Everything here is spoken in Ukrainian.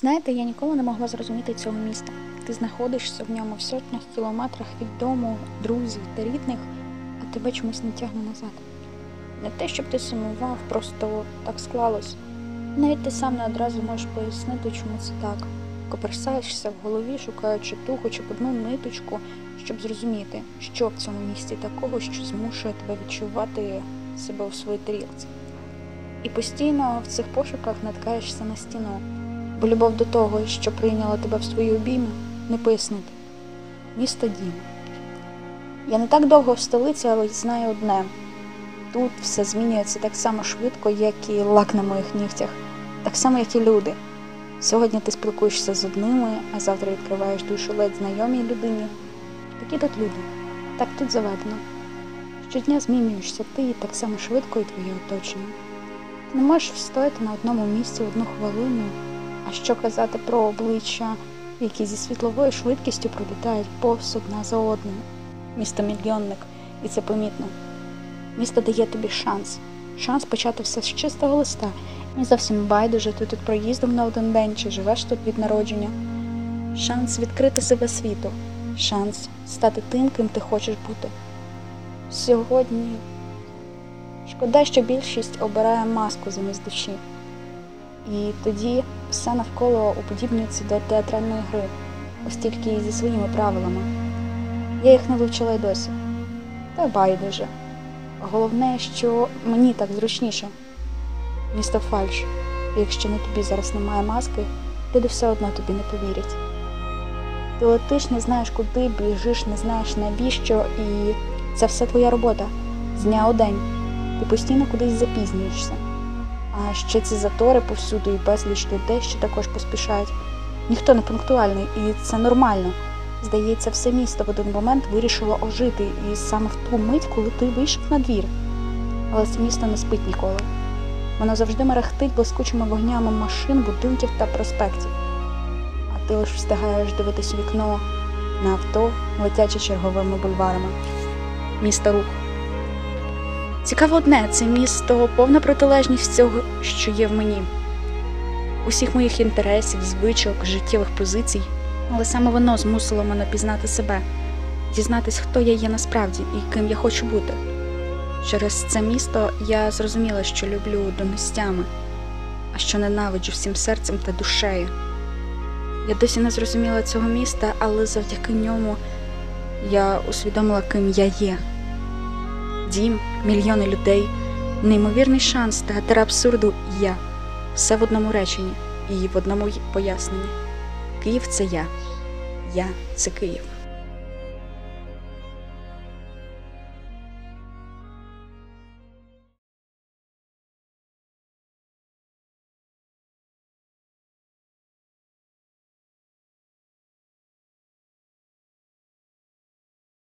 Знаєте, я ніколи не могла зрозуміти цього міста. Ти знаходишся в ньому в сотнях кілометрах від дому, друзів та рідних, а тебе чомусь не тягне назад. Не те, щоб ти сумував, просто так склалось. Навіть ти сам не одразу можеш пояснити, чому це так. Коперсаєшся в голові, шукаючи ту хоч одну ниточку, щоб зрозуміти, що в цьому місті такого, що змушує тебе відчувати себе у своїй тарілці. І постійно в цих пошуках наткаєшся на стіну, бо любов до того, що прийняла тебе в свої обійми, не пояснити. Місто Дім. Я не так довго в столиці, але знаю одне: тут все змінюється так само швидко, як і лак на моїх нігтях, так само, як і люди. Сьогодні ти спілкуєшся з одними, а завтра відкриваєш душу ледь знайомій людині. Такі тут люди, так тут заведено. Щодня змінюєшся ти і так само швидко і твоє оточення. Ти не можеш встояти на одному місці одну хвилину, а що казати про обличчя, які зі світловою швидкістю пролітають повз одна за одною. Місто мільйонник, і це помітно. Місто дає тобі шанс. Шанс почати все з чистого листа. І зовсім байдуже, ти тут проїздом на один день чи живеш тут від народження. Шанс відкрити себе світу, шанс стати тим, ким ти хочеш бути. Сьогодні шкода, що більшість обирає маску замість душі. І тоді все навколо уподібнюється до театральної гри, ось тільки і зі своїми правилами. Я їх не вивчила й досі. Та байдуже. Головне, що мені так зручніше. Місто фальш. Якщо на тобі зараз немає маски, люди все одно тобі не повірять. Ти летиш, не знаєш куди, біжиш, не знаєш навіщо, і це все твоя робота з дня у день. Ти постійно кудись запізнюєшся. А ще ці затори повсюду і безліч людей, що також поспішають. Ніхто не пунктуальний, і це нормально. Здається, все місто в один момент вирішило ожити, і саме в ту мить, коли ти вийшов на двір. Але це місто не спить ніколи. Воно завжди мерехтить блискучими вогнями машин, будинків та проспектів. А ти лише встигаєш дивитись вікно на авто, летячи черговими бульварами. Місто рух. Цікаво одне, це місто повна протилежність цього, що є в мені. Усіх моїх інтересів, звичок, життєвих позицій, але саме воно змусило мене пізнати себе, дізнатись, хто я є насправді і ким я хочу бути. Через це місто я зрозуміла, що люблю донестями, а що ненавиджу всім серцем та душею. Я досі не зрозуміла цього міста, але завдяки ньому я усвідомила, ким я є. Дім, мільйони людей, неймовірний шанс, театр абсурду я. Все в одному реченні і в одному поясненні. Київ це я. Я це Київ.